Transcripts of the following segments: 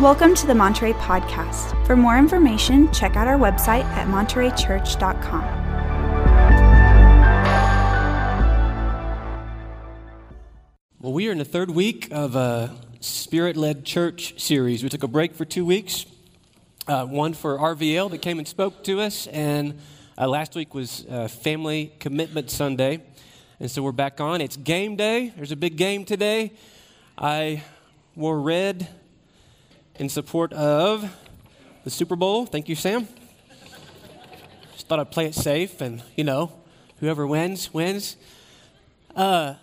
Welcome to the Monterey Podcast. For more information, check out our website at montereychurch.com. Well, we are in the third week of a spirit led church series. We took a break for two weeks uh, one for RVL that came and spoke to us, and uh, last week was uh, Family Commitment Sunday. And so we're back on. It's game day. There's a big game today. I wore red in support of the Super Bowl. Thank you, Sam. Just thought I'd play it safe, and you know, whoever wins, wins. Uh,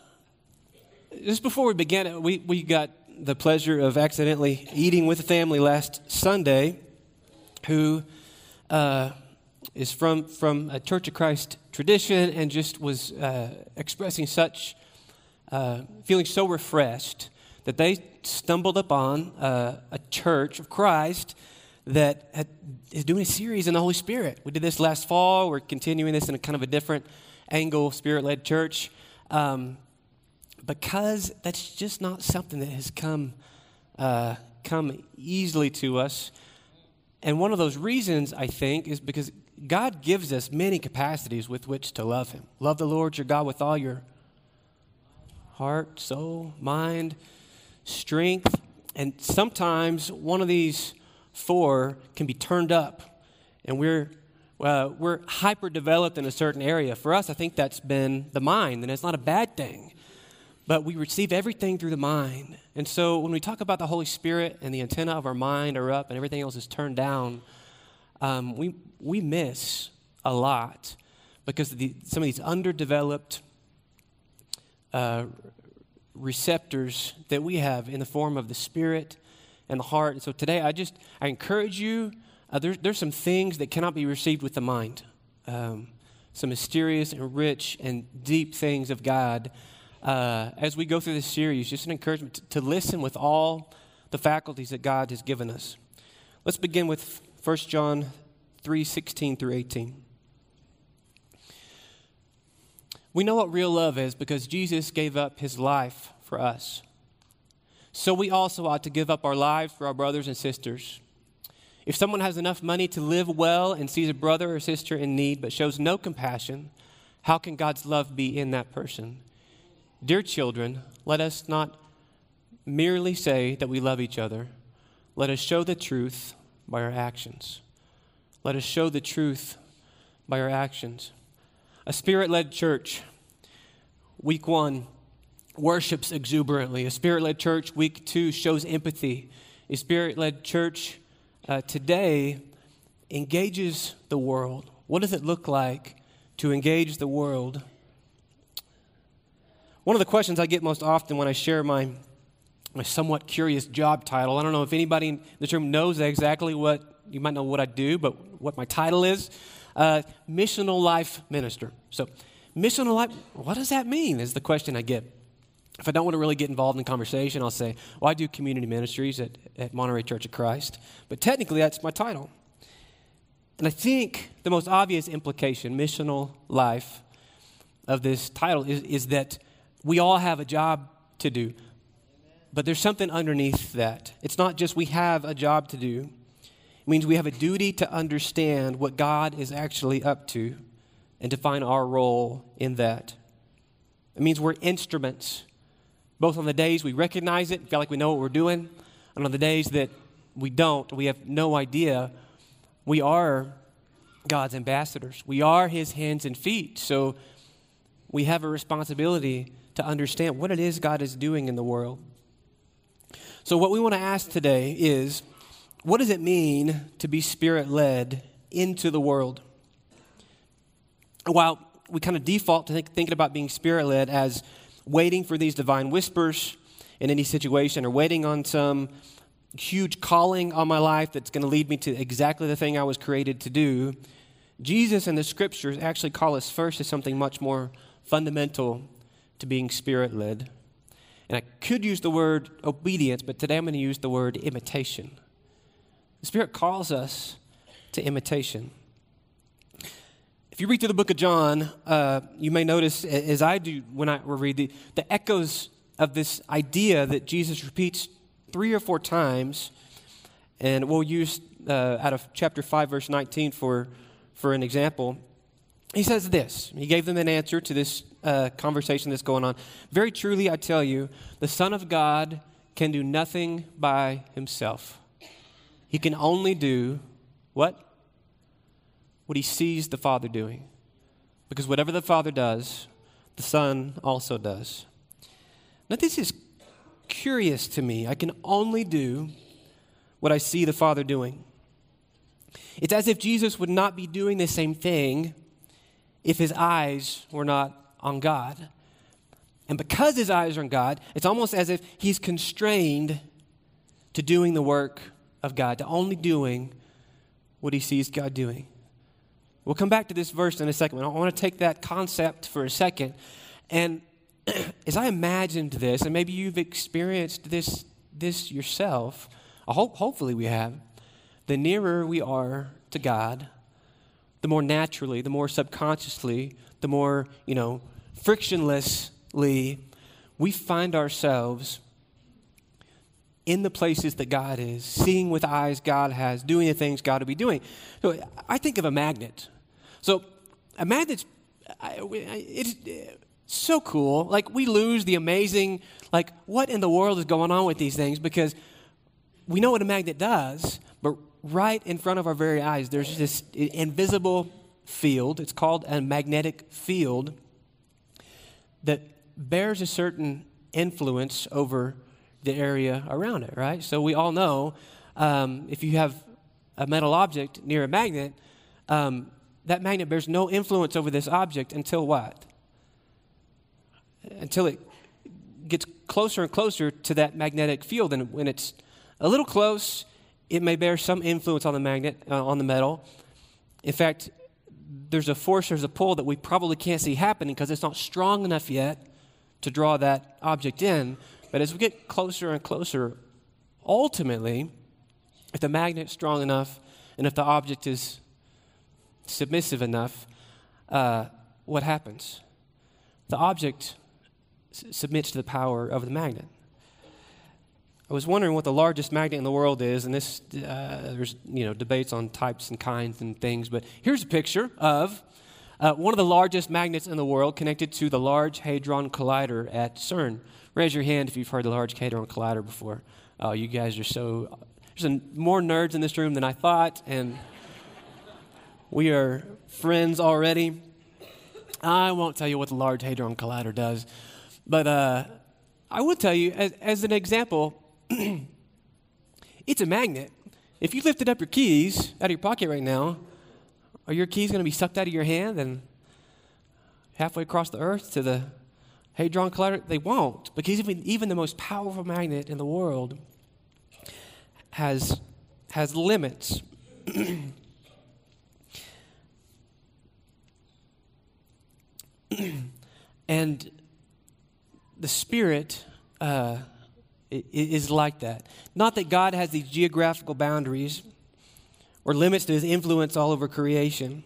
just before we begin, we, we got the pleasure of accidentally eating with a family last Sunday, who uh, is from, from a Church of Christ tradition and just was uh, expressing such, uh, feeling so refreshed that they stumbled upon uh, a church of Christ that had, is doing a series in the Holy Spirit. We did this last fall. We're continuing this in a kind of a different angle, spirit led church, um, because that's just not something that has come uh, come easily to us. And one of those reasons, I think, is because God gives us many capacities with which to love Him. Love the Lord your God with all your heart, soul, mind strength, and sometimes one of these four can be turned up, and we're uh, we're hyper developed in a certain area. For us, I think that's been the mind, and it's not a bad thing. But we receive everything through the mind. And so when we talk about the Holy Spirit and the antenna of our mind are up and everything else is turned down, um, we, we miss a lot because of the, some of these underdeveloped uh, receptors that we have in the form of the spirit and the heart. And so today, I just I encourage you. Uh, there's there's some things that cannot be received with the mind. Um, some mysterious and rich and deep things of God. Uh, as we go through this series, just an encouragement to, to listen with all the faculties that God has given us. Let's begin with 1 John 3 16 through 18. We know what real love is because Jesus gave up his life for us. So we also ought to give up our lives for our brothers and sisters. If someone has enough money to live well and sees a brother or sister in need but shows no compassion, how can God's love be in that person? Dear children, let us not merely say that we love each other. Let us show the truth by our actions. Let us show the truth by our actions. A spirit led church, week one, worships exuberantly. A spirit led church, week two, shows empathy. A spirit led church uh, today engages the world. What does it look like to engage the world? One of the questions I get most often when I share my, my somewhat curious job title, I don't know if anybody in this room knows exactly what, you might know what I do, but what my title is uh, missional life minister. So, missional life, what does that mean? Is the question I get. If I don't want to really get involved in conversation, I'll say, well, I do community ministries at, at Monterey Church of Christ. But technically, that's my title. And I think the most obvious implication, missional life, of this title is, is that we all have a job to do. But there's something underneath that. It's not just we have a job to do, it means we have a duty to understand what God is actually up to and define our role in that. It means we're instruments, both on the days we recognize it, feel like we know what we're doing, and on the days that we don't, we have no idea. We are God's ambassadors. We are His hands and feet. So we have a responsibility to understand what it is God is doing in the world. So, what we want to ask today is what does it mean to be spirit led into the world? While we kind of default to think, thinking about being spirit led as waiting for these divine whispers in any situation or waiting on some huge calling on my life that's going to lead me to exactly the thing I was created to do, Jesus and the scriptures actually call us first to something much more fundamental to being spirit led. And I could use the word obedience, but today I'm going to use the word imitation. The Spirit calls us to imitation. If you read through the book of John, uh, you may notice, as I do when I read the, the echoes of this idea that Jesus repeats three or four times And we'll use uh, out of chapter 5, verse 19 for, for an example. He says this He gave them an answer to this uh, conversation that's going on. Very truly, I tell you, the Son of God can do nothing by himself. He can only do what? What he sees the Father doing. Because whatever the Father does, the Son also does. Now, this is curious to me. I can only do what I see the Father doing. It's as if Jesus would not be doing the same thing if his eyes were not on God. And because his eyes are on God, it's almost as if he's constrained to doing the work of God, to only doing what he sees God doing. We'll come back to this verse in a second. I want to take that concept for a second. And as I imagined this, and maybe you've experienced this, this yourself, hope, hopefully we have, the nearer we are to God, the more naturally, the more subconsciously, the more, you know, frictionlessly we find ourselves in the places that God is, seeing with eyes God has, doing the things God will be doing. So I think of a magnet. So a magnet's it's so cool. Like we lose the amazing, like what in the world is going on with these things because we know what a magnet does, but right in front of our very eyes, there's this invisible field. It's called a magnetic field that bears a certain influence over the area around it, right? So we all know um, if you have a metal object near a magnet, um, that magnet bears no influence over this object until what? Until it gets closer and closer to that magnetic field. And when it's a little close, it may bear some influence on the magnet, uh, on the metal. In fact, there's a force, there's a pull that we probably can't see happening because it's not strong enough yet to draw that object in. But as we get closer and closer, ultimately, if the magnet's strong enough and if the object is submissive enough, uh, what happens? The object s- submits to the power of the magnet. I was wondering what the largest magnet in the world is, and this uh, there's you know debates on types and kinds and things. But here's a picture of uh, one of the largest magnets in the world connected to the Large Hadron Collider at CERN. Raise your hand if you've heard the Large Hadron Collider before. Oh, you guys are so there's a, more nerds in this room than I thought, and we are friends already. I won't tell you what the Large Hadron Collider does, but uh, I will tell you as, as an example it's a magnet. If you lifted up your keys out of your pocket right now, are your keys going to be sucked out of your hand and halfway across the earth to the Hadron Collider? They won't, because even, even the most powerful magnet in the world has, has limits. and the Spirit. Uh, is like that. Not that God has these geographical boundaries or limits to his influence all over creation,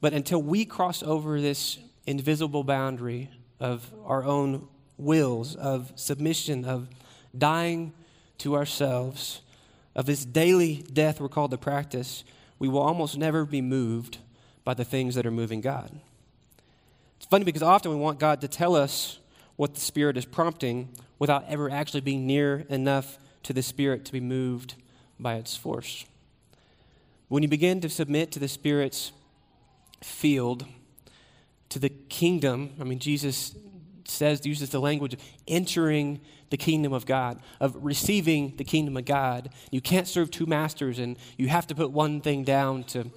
but until we cross over this invisible boundary of our own wills, of submission, of dying to ourselves, of this daily death we're called to practice, we will almost never be moved by the things that are moving God. It's funny because often we want God to tell us what the Spirit is prompting without ever actually being near enough to the Spirit to be moved by its force. When you begin to submit to the Spirit's field, to the kingdom, I mean, Jesus says, uses the language of entering the kingdom of God, of receiving the kingdom of God. You can't serve two masters, and you have to put one thing down to,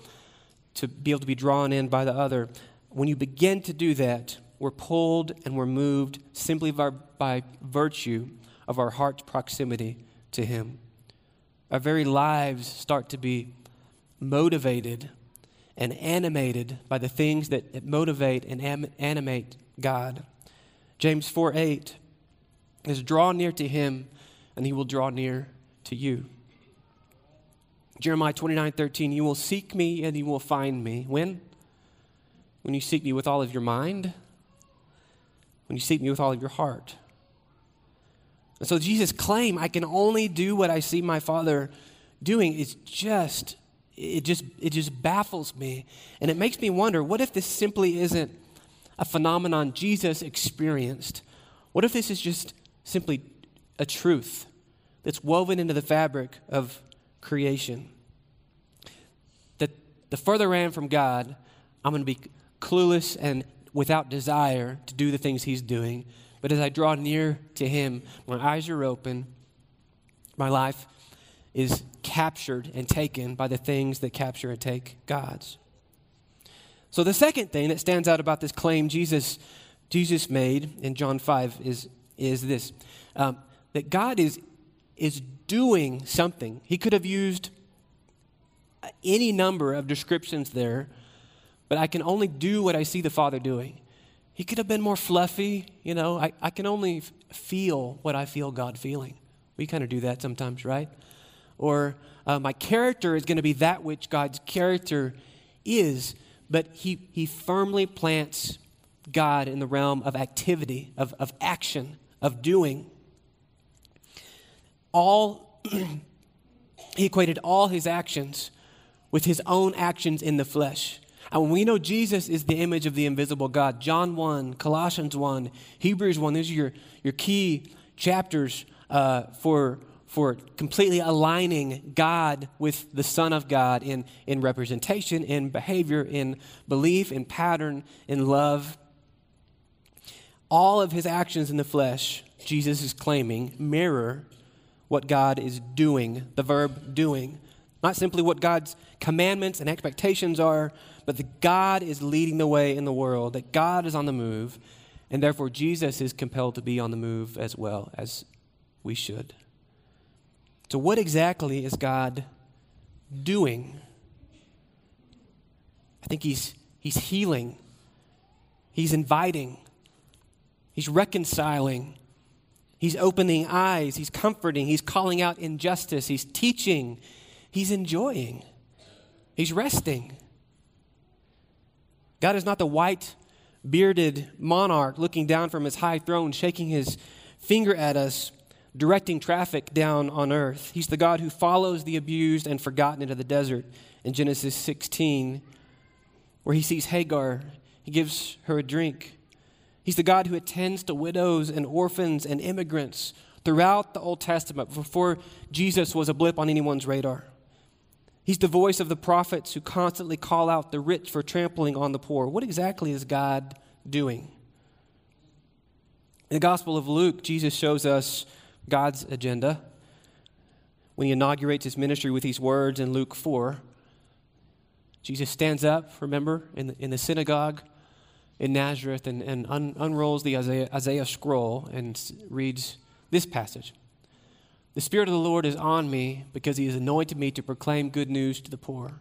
to be able to be drawn in by the other. When you begin to do that, we're pulled and we're moved simply by, by virtue of our heart's proximity to Him. Our very lives start to be motivated and animated by the things that motivate and am- animate God. James 4 8 is draw near to Him, and He will draw near to you. Jeremiah 29 13, you will seek me and you will find me. When? When you seek me with all of your mind, when you seek me with all of your heart. And so Jesus claimed, I can only do what I see my Father doing is just it just it just baffles me. And it makes me wonder what if this simply isn't a phenomenon Jesus experienced? What if this is just simply a truth that's woven into the fabric of creation? That the further I am from God I'm going to be clueless and without desire to do the things he's doing but as I draw near to him my eyes are open my life is captured and taken by the things that capture and take God's. So the second thing that stands out about this claim Jesus, Jesus made in John 5 is, is this um, that God is, is doing something. He could have used any number of descriptions there, but I can only do what I see the Father doing. He could have been more fluffy, you know. I, I can only feel what I feel God feeling. We kind of do that sometimes, right? or uh, my character is going to be that which God's character is. But he, he firmly plants God in the realm of activity, of, of action, of doing. All, he equated all his actions with his own actions in the flesh. And we know Jesus is the image of the invisible God, John 1, Colossians 1, Hebrews 1, these are your, your key chapters uh, for for completely aligning God with the Son of God in, in representation, in behavior, in belief, in pattern, in love. All of his actions in the flesh, Jesus is claiming, mirror what God is doing, the verb doing. Not simply what God's commandments and expectations are, but that God is leading the way in the world, that God is on the move, and therefore Jesus is compelled to be on the move as well as we should. So, what exactly is God doing? I think He's, he's healing, He's inviting, He's reconciling, He's opening eyes, He's comforting, He's calling out injustice, He's teaching, He's enjoying, He's resting. God is not the white bearded monarch looking down from his high throne, shaking his finger at us directing traffic down on earth. He's the God who follows the abused and forgotten into the desert in Genesis 16, where he sees Hagar. He gives her a drink. He's the God who attends to widows and orphans and immigrants throughout the Old Testament before Jesus was a blip on anyone's radar. He's the voice of the prophets who constantly call out the rich for trampling on the poor. What exactly is God doing? In the Gospel of Luke, Jesus shows us God's agenda when he inaugurates his ministry with these words in Luke 4. Jesus stands up, remember, in the, in the synagogue in Nazareth and, and un, unrolls the Isaiah, Isaiah scroll and reads this passage The Spirit of the Lord is on me because he has anointed me to proclaim good news to the poor.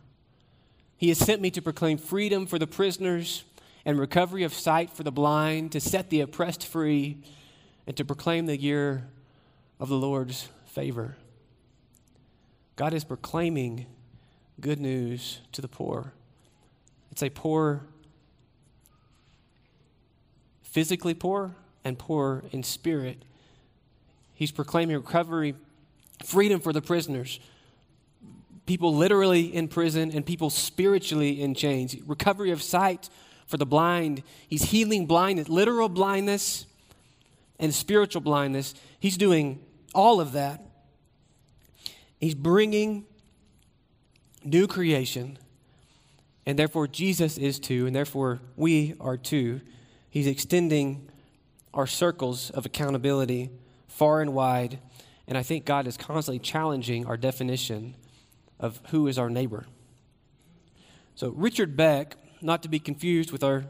He has sent me to proclaim freedom for the prisoners and recovery of sight for the blind, to set the oppressed free, and to proclaim the year of the Lord's favor. God is proclaiming good news to the poor. It's a poor, physically poor, and poor in spirit. He's proclaiming recovery, freedom for the prisoners, people literally in prison, and people spiritually in chains, recovery of sight for the blind. He's healing blindness, literal blindness and spiritual blindness. He's doing all of that. He's bringing new creation, and therefore Jesus is too, and therefore we are too. He's extending our circles of accountability far and wide, and I think God is constantly challenging our definition of who is our neighbor. So, Richard Beck, not to be confused with our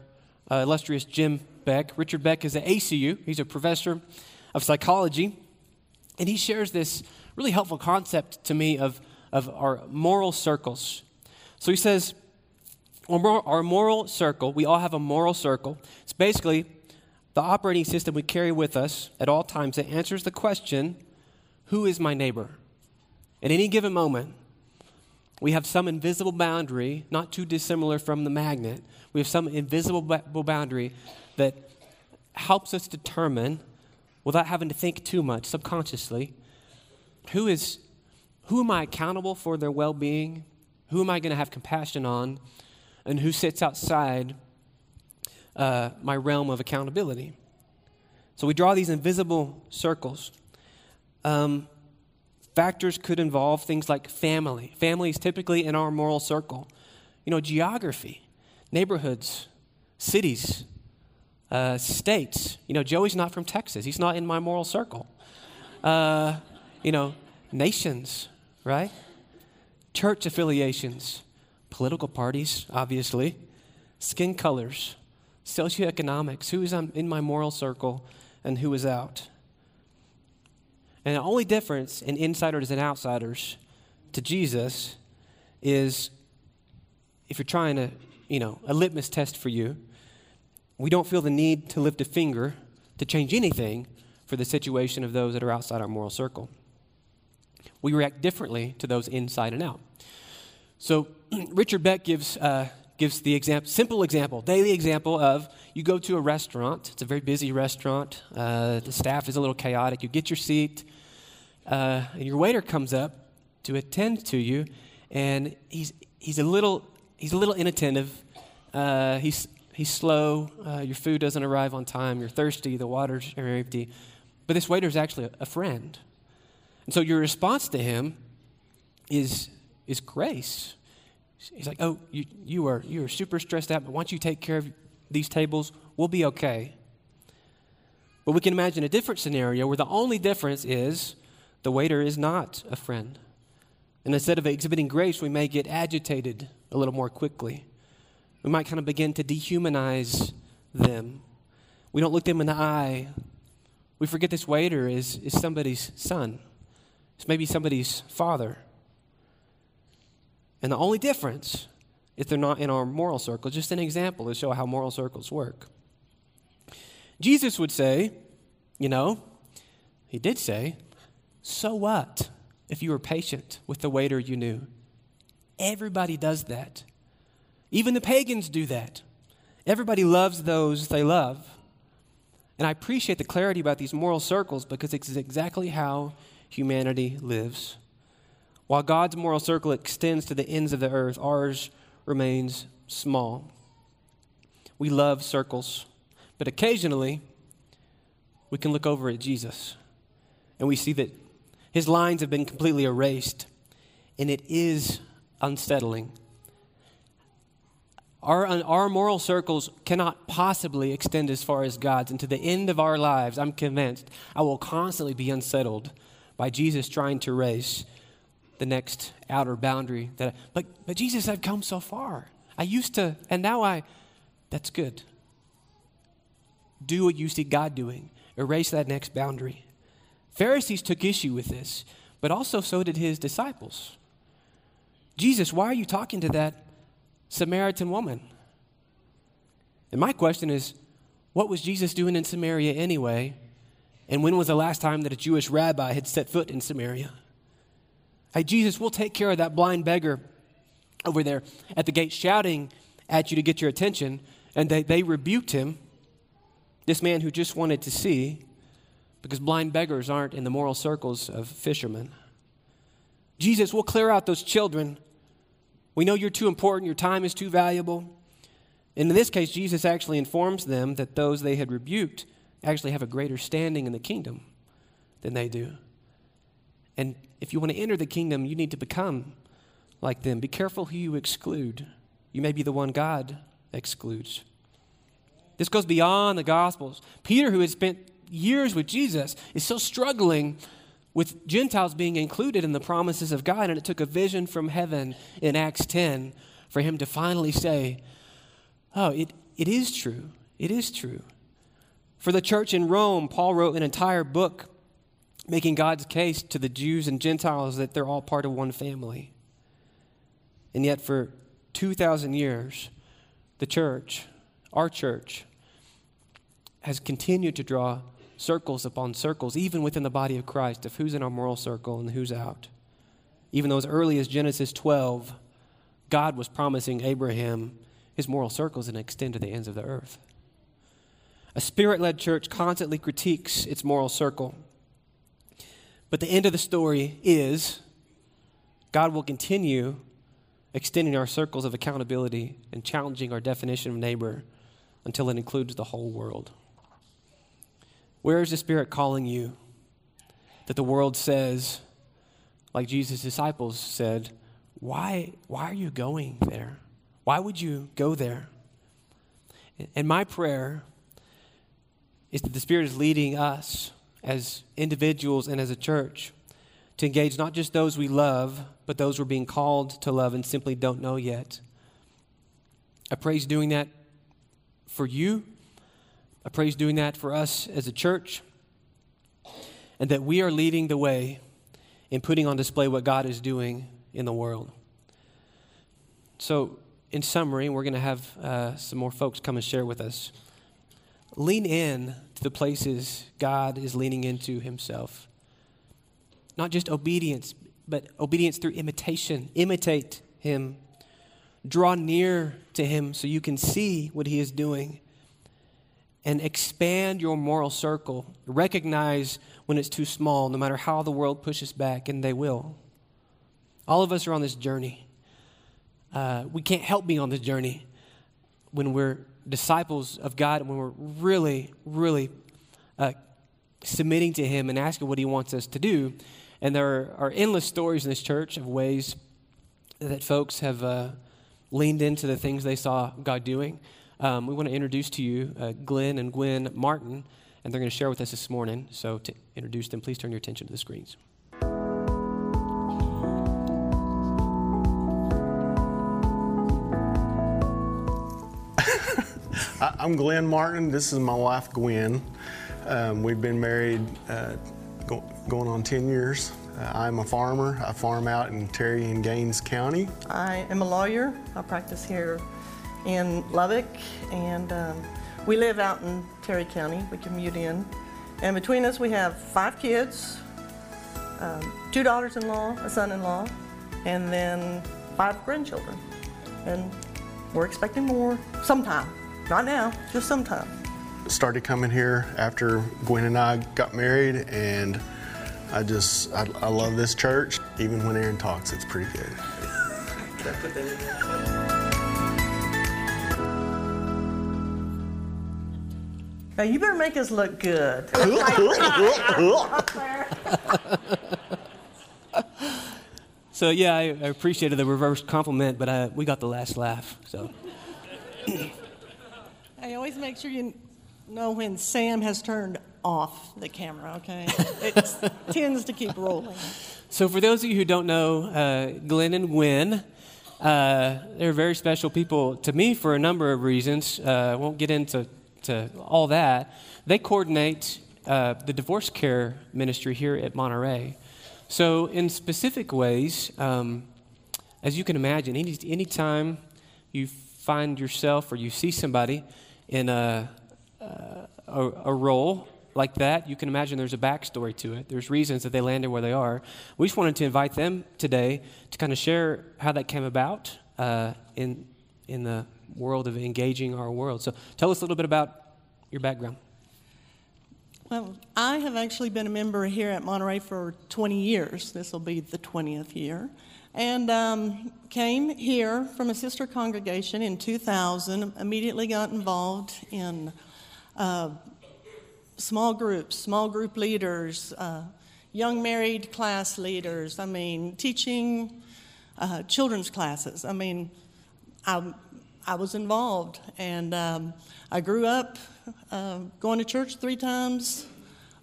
uh, illustrious Jim Beck, Richard Beck is at ACU. He's a professor of psychology and he shares this really helpful concept to me of, of our moral circles. So he says, our moral circle, we all have a moral circle. It's basically the operating system we carry with us at all times that answers the question, Who is my neighbor? At any given moment, we have some invisible boundary, not too dissimilar from the magnet. We have some invisible boundary that helps us determine without having to think too much subconsciously who is who am I accountable for their well being? Who am I going to have compassion on? And who sits outside uh, my realm of accountability? So we draw these invisible circles. Um, factors could involve things like family. Family is typically in our moral circle. You know, geography, neighborhoods, cities, uh, states. You know, Joey's not from Texas. He's not in my moral circle. Uh, you know, nations, right? Church affiliations, political parties, obviously, skin colors, socioeconomics, who is in my moral circle and who is out. And the only difference in insiders and outsiders to Jesus is if you're trying to, you know, a litmus test for you, we don't feel the need to lift a finger to change anything for the situation of those that are outside our moral circle. We react differently to those inside and out. So, Richard Beck gives, uh, gives the example, simple example, daily example of you go to a restaurant. It's a very busy restaurant. Uh, the staff is a little chaotic. You get your seat, uh, and your waiter comes up to attend to you, and he's, he's, a, little, he's a little inattentive. Uh, he's he's slow, uh, your food doesn't arrive on time, you're thirsty, the waters empty. But this waiter is actually a, a friend. And so your response to him is, is grace. He's like, oh, you, you, are, you are super stressed out, but once you take care of these tables, we'll be okay. But we can imagine a different scenario where the only difference is the waiter is not a friend. And instead of exhibiting grace, we may get agitated a little more quickly. We might kind of begin to dehumanize them. We don't look them in the eye. We forget this waiter is, is somebody's son, it's maybe somebody's father. And the only difference, if they're not in our moral circle, just an example to show how moral circles work. Jesus would say, you know, he did say, so what if you were patient with the waiter you knew? Everybody does that. Even the pagans do that. Everybody loves those they love. And I appreciate the clarity about these moral circles because it's exactly how humanity lives. While God's moral circle extends to the ends of the earth, ours remains small. We love circles, but occasionally we can look over at Jesus and we see that his lines have been completely erased, and it is unsettling. Our, our moral circles cannot possibly extend as far as God's. And to the end of our lives, I'm convinced I will constantly be unsettled by Jesus trying to raise the next outer boundary. That, but, but Jesus, I've come so far. I used to, and now I, that's good. Do what you see God doing, erase that next boundary. Pharisees took issue with this, but also so did his disciples. Jesus, why are you talking to that Samaritan woman. And my question is what was Jesus doing in Samaria anyway? And when was the last time that a Jewish rabbi had set foot in Samaria? Hey, Jesus, we'll take care of that blind beggar over there at the gate shouting at you to get your attention. And they, they rebuked him, this man who just wanted to see, because blind beggars aren't in the moral circles of fishermen. Jesus, we'll clear out those children we know you're too important, your time is too valuable. And in this case, Jesus actually informs them that those they had rebuked actually have a greater standing in the kingdom than they do. And if you want to enter the kingdom, you need to become like them. Be careful who you exclude. You may be the one God excludes. This goes beyond the Gospels. Peter, who had spent years with Jesus, is still struggling with Gentiles being included in the promises of God. And it took a vision from heaven in Acts 10 for him to finally say, Oh, it, it is true. It is true. For the church in Rome, Paul wrote an entire book making God's case to the Jews and Gentiles that they're all part of one family. And yet, for 2,000 years, the church, our church, has continued to draw circles upon circles, even within the body of Christ, of who's in our moral circle and who's out. Even though as early as Genesis 12, God was promising Abraham his moral circles and extend to the ends of the earth. A spirit led church constantly critiques its moral circle. But the end of the story is God will continue extending our circles of accountability and challenging our definition of neighbor until it includes the whole world. Where is the Spirit calling you that the world says, like Jesus' disciples said, why, why are you going there? Why would you go there? And my prayer is that the Spirit is leading us as individuals and as a church to engage not just those we love, but those we're being called to love and simply don't know yet. I pray He's doing that for you. I pray He's doing that for us as a church. And that we are leading the way in putting on display what God is doing in the world. So, in summary, we're going to have uh, some more folks come and share with us. Lean in to the places God is leaning into Himself. Not just obedience, but obedience through imitation. Imitate Him. Draw near to Him so you can see what He is doing. And expand your moral circle. Recognize when it's too small, no matter how the world pushes back, and they will. All of us are on this journey uh, we can't help being on this journey when we're disciples of God, when we're really, really uh, submitting to Him and asking what He wants us to do. And there are, endless stories in this church of ways that folks have uh, leaned into the things they saw God doing. Um, we want to introduce to you uh, Glenn and Gwen Martin, and they're going to share with us this morning. So, to introduce them, please turn your attention to the screens. I'm Glenn Martin. This is my wife, Gwen. Um, we've been married uh, go, going on 10 years. Uh, I'm a farmer. I farm out in Terry and Gaines County. I am a lawyer. I practice here in Lubbock, and um, we live out in Terry County. We commute in. And between us, we have five kids, um, two daughters in law, a son in law, and then five grandchildren. And we're expecting more sometime. Not now, just sometime. Started coming here after Gwen and I got married, and I just, I, I love this church. Even when Aaron talks, it's pretty good. Now you better make us look good. so yeah, I, I, appreciated the reverse compliment, but I, we got the last laugh. So. I always make sure you know when Sam has turned off the camera, okay? It tends to keep rolling. So, for those of you who don't know, uh, Glenn and Gwen, uh, they're very special people to me for a number of reasons. Uh, I won't get into to all that. They coordinate uh, the divorce care ministry here at Monterey. So, in specific ways, um, as you can imagine, any anytime you find yourself or you see somebody in a, a, a role like that, you can imagine there's a backstory to it. There's reasons that they landed where they are. We just wanted to invite them today to kind of share how that came about uh, in, in the world of engaging our world. So tell us a little bit about your background. Well, I have actually been a member here at Monterey for 20 years. This will be the 20th year and um, came here from a sister congregation in 2000. Immediately got involved in uh, small groups, small group leaders, uh, young married class leaders. I mean, teaching uh, children's classes. I mean, I, I was involved, and um, I grew up uh, going to church three times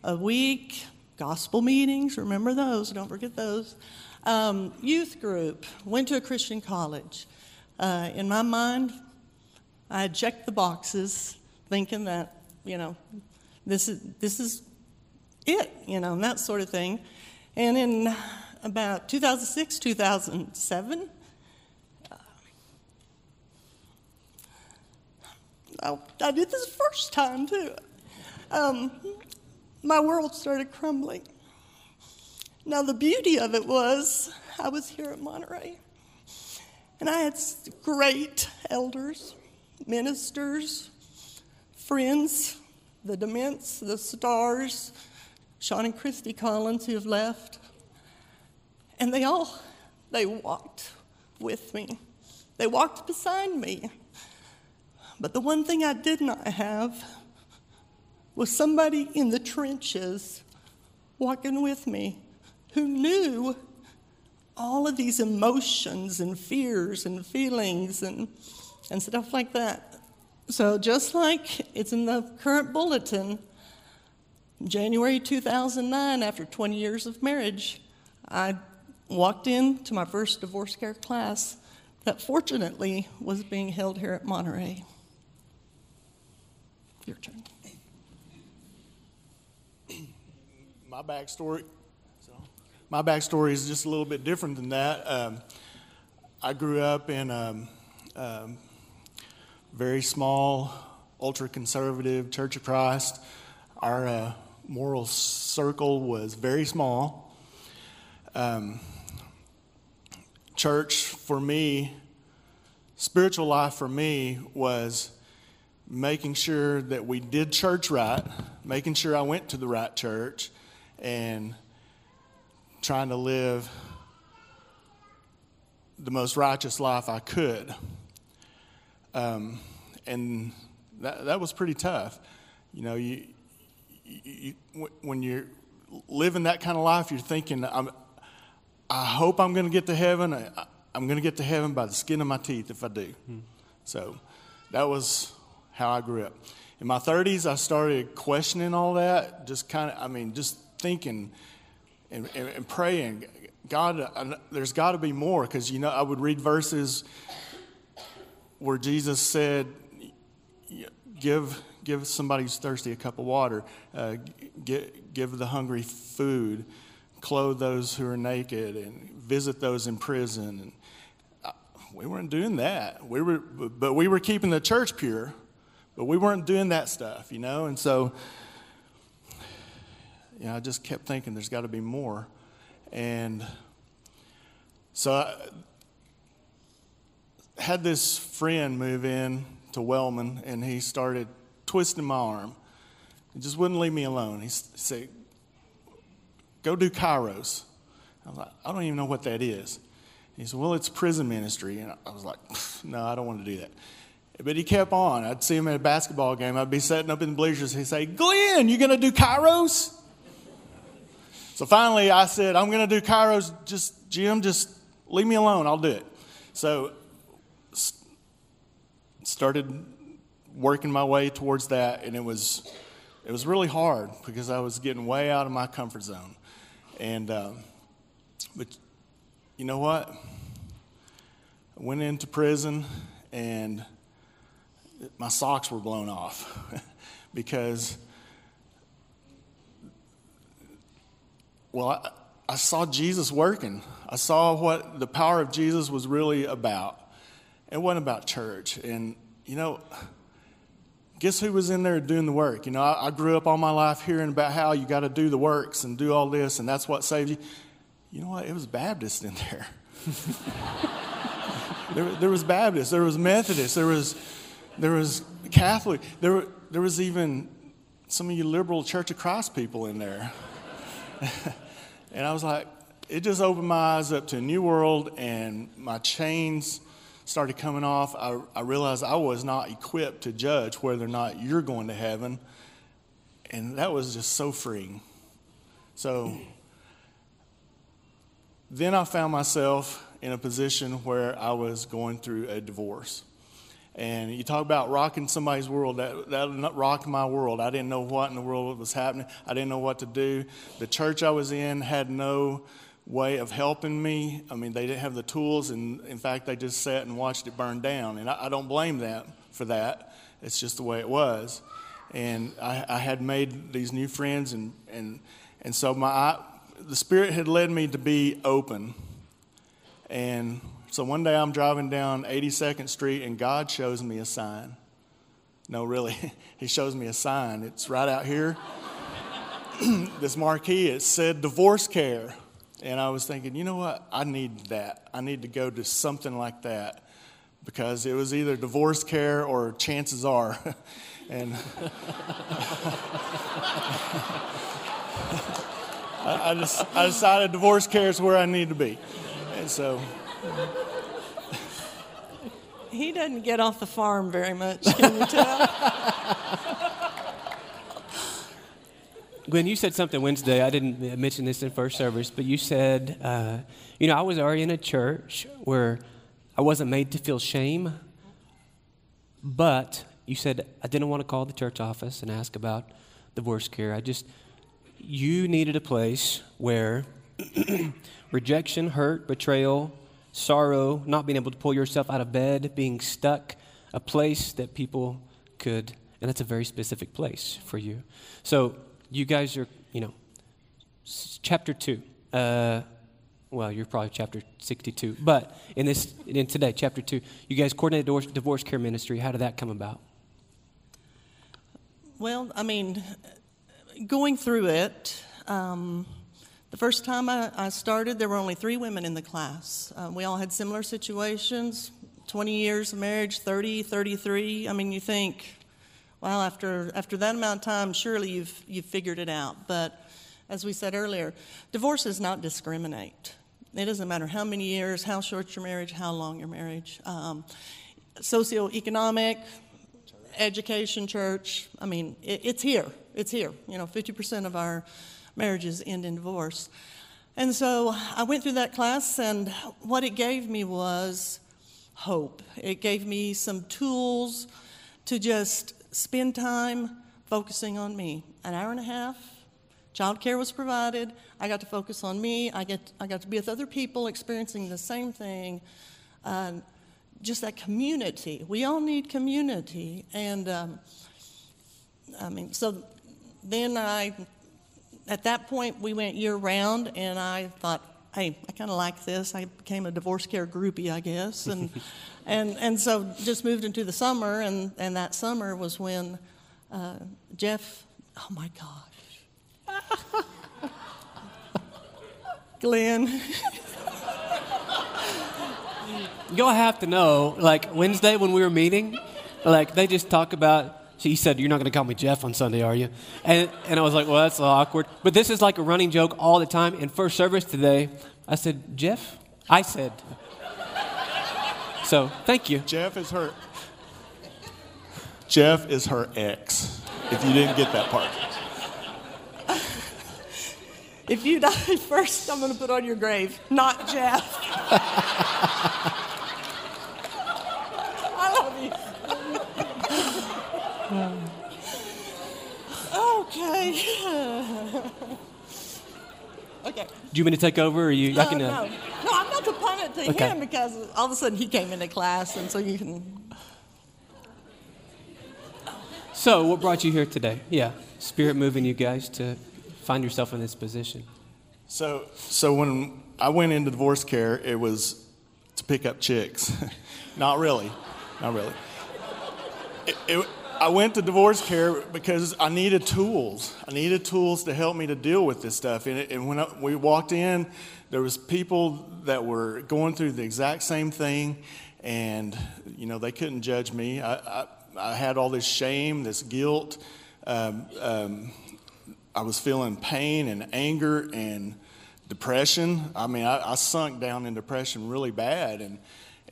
a week. Gospel meetings, remember those, don't forget those. Um, youth group, went to a Christian college. Uh, in my mind, I checked the boxes thinking that, you know, this is, this is it, you know, and that sort of thing. And in about 2006, 2007, I, I did this first time too. Um, my world started crumbling. Now, the beauty of it was I was here at Monterey, and I had great elders, ministers, friends, the Dements, the Stars, Sean and Christy Collins, who have left. And they all, they walked with me, they walked beside me. But the one thing I did not have was somebody in the trenches walking with me who knew all of these emotions and fears and feelings and, and stuff like that. So, just like it's in the current bulletin, January 2009, after 20 years of marriage, I walked into my first divorce care class that fortunately was being held here at Monterey. Your turn. My backstory, so my backstory is just a little bit different than that. Um, I grew up in a um, very small, ultra conservative Church of Christ. Our uh, moral circle was very small. Um, church for me, spiritual life for me was making sure that we did church right, making sure I went to the right church, and trying to live the most righteous life I could. Um, and that, that was pretty tough. You know, you, you, when you're living that kind of life, you're thinking, I'm, I hope I'm going to get to heaven. I, am going to get to heaven by the skin of my teeth if I do. Hmm. So that was how I grew up. In my 30s, I started questioning all that, just kind of, I mean, just thinking and, and, and praying, God, I, there's got to be more. Because, you know, I would read verses where Jesus said, give, give somebody who's thirsty a cup of water, uh, give, give the hungry food, clothe those who are naked, and visit those in prison. And uh, we weren't doing that. We were, but we were keeping the church pure, but we weren't doing that stuff, you know? And so, you know, I just kept thinking there's got to be more. And so I had this friend move in to Wellman, and he started twisting my arm. He just wouldn't leave me alone. He said, Go do Kairos. I was like, I don't even know what that is. He said, Well, it's prison ministry. And I was like, No, I don't want to do that. But he kept on. I'd see him at a basketball game. I'd be sitting up in the bleachers. He'd say, Glenn, you going to do Kairos? So finally, I said, I'm going to do Kairos. Just, Jim, just leave me alone. I'll do it. So started working my way towards that, and it was it was really hard because I was getting way out of my comfort zone. And um, but you know what? I went into prison, and my socks were blown off because well, I, I saw Jesus working. I saw what the power of Jesus was really about. It wasn't about church. And, you know, guess who was in there doing the work? You know, I, I grew up all my life hearing about how you got to do the works and do all this, and that's what saves you. You know what? It was Baptist in there. there, there was Baptist, there was Methodist, there was, there was Catholic, there, there was even some of you liberal Church of Christ people in there. and I was like, it just opened my eyes up to a new world, and my chains started coming off, I, I realized I was not equipped to judge whether or not you're going to heaven. And that was just so freeing. So then I found myself in a position where I was going through a divorce. And you talk about rocking somebody's world, that, that rocked my world. I didn't know what in the world was happening. I didn't know what to do. The church I was in had no way of helping me. I mean, they didn't have the tools, and in fact, they just sat and watched it burn down. And I, I don't blame them for that. It's just the way it was. And I, I had made these new friends, and, and, and so my, the Spirit had led me to be open. And so one day I'm driving down 82nd Street, and God shows me a sign. No, really, He shows me a sign. It's right out here. this marquee, it said divorce care. And I was thinking, you know what? I need that. I need to go to something like that because it was either divorce care or chances are. and I, I, just, I decided divorce care is where I need to be. And so He doesn't get off the farm very much, can you tell? Gwen, you said something Wednesday. I didn't mention this in first service, but you said, uh, you know, I was already in a church where I wasn't made to feel shame, but you said I didn't want to call the church office and ask about divorce care. I just, you needed a place where rejection, hurt, betrayal, sorrow, not being able to pull yourself out of bed, being stuck, a place that people could, and that's a very specific place for you. So you guys are, you know, chapter two. Uh, well, you're probably chapter 62. But in this, in today, chapter two, you guys coordinate divorce, divorce care ministry. How did that come about? Well, I mean, going through it, um, the first time I, I started, there were only three women in the class. Uh, we all had similar situations 20 years of marriage, 30, 33. I mean, you think, well, after, after that amount of time, surely you've, you've figured it out. But as we said earlier, divorce does not discriminate. It doesn't matter how many years, how short your marriage, how long your marriage. Um, socioeconomic, education, church. I mean, it, it's here. It's here. You know, 50% of our marriages end in divorce. And so I went through that class, and what it gave me was hope. It gave me some tools to just spend time focusing on me. An hour and a half, child care was provided. I got to focus on me. I, get, I got to be with other people experiencing the same thing. Uh, just that community. We all need community. And um, I mean, so then I, at that point, we went year round, and I thought, hey, I kind of like this. I became a divorce care groupie, I guess. And, and, and so just moved into the summer, and, and that summer was when uh, Jeff, oh my gosh. Glenn. You'll have to know, like Wednesday when we were meeting, like they just talk about. She said, "You're not going to call me Jeff on Sunday, are you?" And and I was like, "Well, that's a little awkward." But this is like a running joke all the time. In first service today, I said, "Jeff," I said. So thank you. Jeff is her. Jeff is her ex. If you didn't get that part. If you die first, I'm going to put on your grave, not Jeff. I love you. Okay. okay. Do you mean to take over, or you? I Uh, can. no, Uh, no, I'm not to punt it to Okay. him because all of a sudden he came into class, and so you can. So, what brought you here today? Yeah, Spirit moving you guys to find yourself in this position. So, so when I went into divorce care, it was to pick up chicks. not really, not really. It, it, I went to divorce care because I needed tools. I needed tools to help me to deal with this stuff. And, and when I, we walked in, there was people that were going through the exact same thing, and you know they couldn't judge me. I, I, I had all this shame, this guilt. Um, um, I was feeling pain and anger and depression. I mean, I, I sunk down in depression really bad, and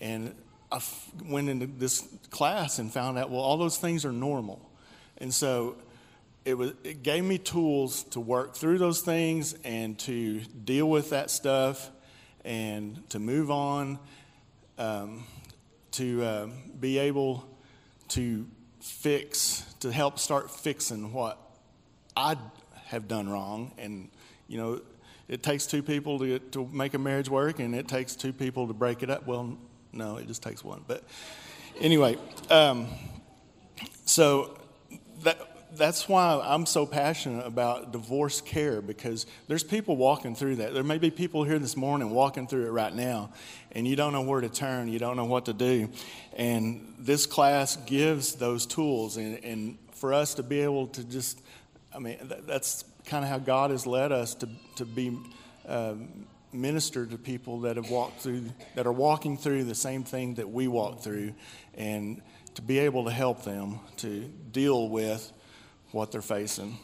and I went into this class and found out well, all those things are normal, and so it was it gave me tools to work through those things and to deal with that stuff and to move on, um, to um be able to fix, to help start fixing what I have done wrong. And, you know, it takes two people to, to make a marriage work, and it takes two people to break it up. Well, no, it just takes one. But anyway, um, so that, that's why I'm so passionate about divorce care because there's people walking through that. There may be people here this morning walking through it right now, and you don't know where to turn, you don't know what to do. And this class gives those tools, and, and for us to be able to just, I mean, that, that's kind of how God has led us to, to be. Um, minister to people that have walked through that are walking through the same thing that we walk through and to be able to help them to deal with what they're facing.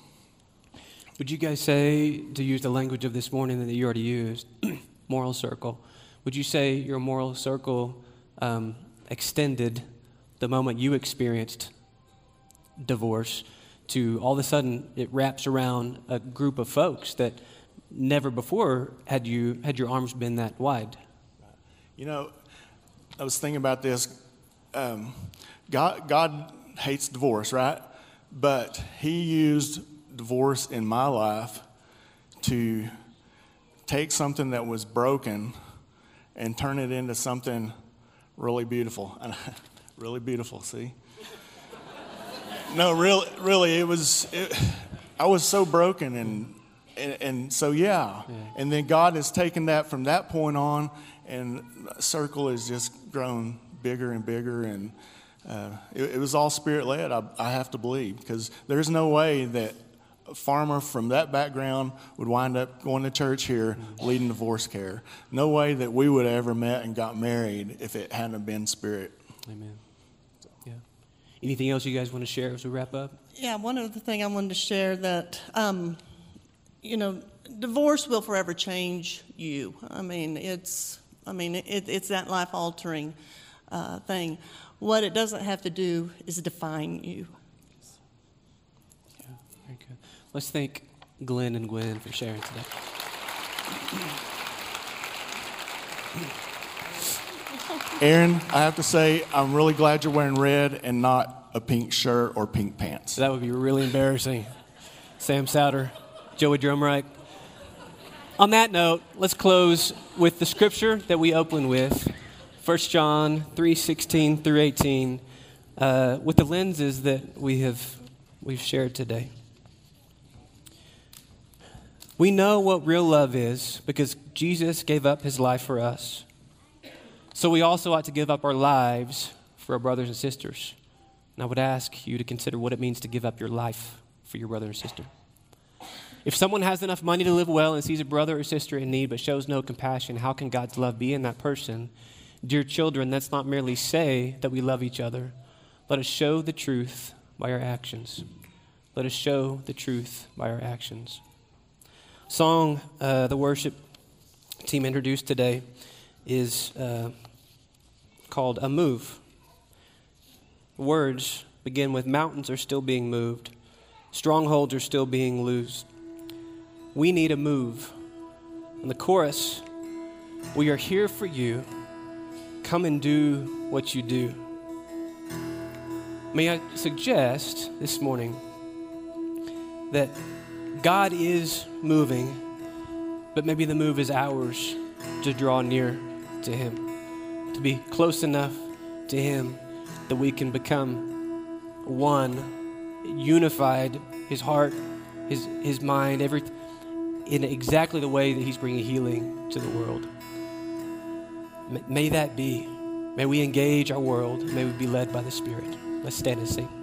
Would you guys say, to use the language of this morning that you already used, moral circle, Would you say your moral circle um, extended the moment you experienced divorce to all of a sudden it wraps around a group of folks that never before had you had your arms been that wide? You know, I was thinking about this. Um, God, God hates divorce, right? But He used divorce in my life to take something that was broken and turn it into something really beautiful. really beautiful, see? no, really, really, it was, it, I was so broken and, and, and so, yeah. yeah. And then God has taken that from that point on, and circle has just grown bigger and bigger. And uh, it, it, was all spirit led, I, I have to believe, because there's no way that a farmer from that background would wind up going to church here leading divorce care. No way that we would have ever met and got married if it hadn't been spirit. Amen. Yeah. Anything else you guys want to share as we wrap up? Yeah, one other thing I wanted to share that, um, you know, divorce will forever change you. I mean, it's, I mean, it, it's that life altering uh, thing. What it doesn't have to do is define you. Yeah, very good. Let's thank Glenn and Gwen for sharing today. Aaron, I have to say, I'm really glad you're wearing red and not a pink shirt or pink pants. That would be really embarrassing. Sam Souter, Joey Drumright. On that note, let's close with the scripture that we open with 1 John 3 16 through 18, uh, with the lenses that we have we've shared today. We know what real love is because Jesus gave up his life for us. So we also ought to give up our lives for our brothers and sisters. And I would ask you to consider what it means to give up your life for your brother and sister. If someone has enough money to live well and sees a brother or sister in need but shows no compassion, how can God's love be in that person? Dear children, let's not merely say that we love each other. Let us show the truth by our actions. Let us show the truth by our actions. Song uh, the worship team introduced today is uh, called A Move. Words begin with Mountains are still being moved, strongholds are still being loosed. We need a move. And the chorus, We are here for you. Come and do what you do. May I suggest this morning that God is moving, but maybe the move is ours to draw near to Him to be close enough to Him that we can become one, unified, His heart, His, his mind, every, in exactly the way that He's bringing healing to the world. May that be. May we engage our world. May we be led by the Spirit. Let's stand and sing.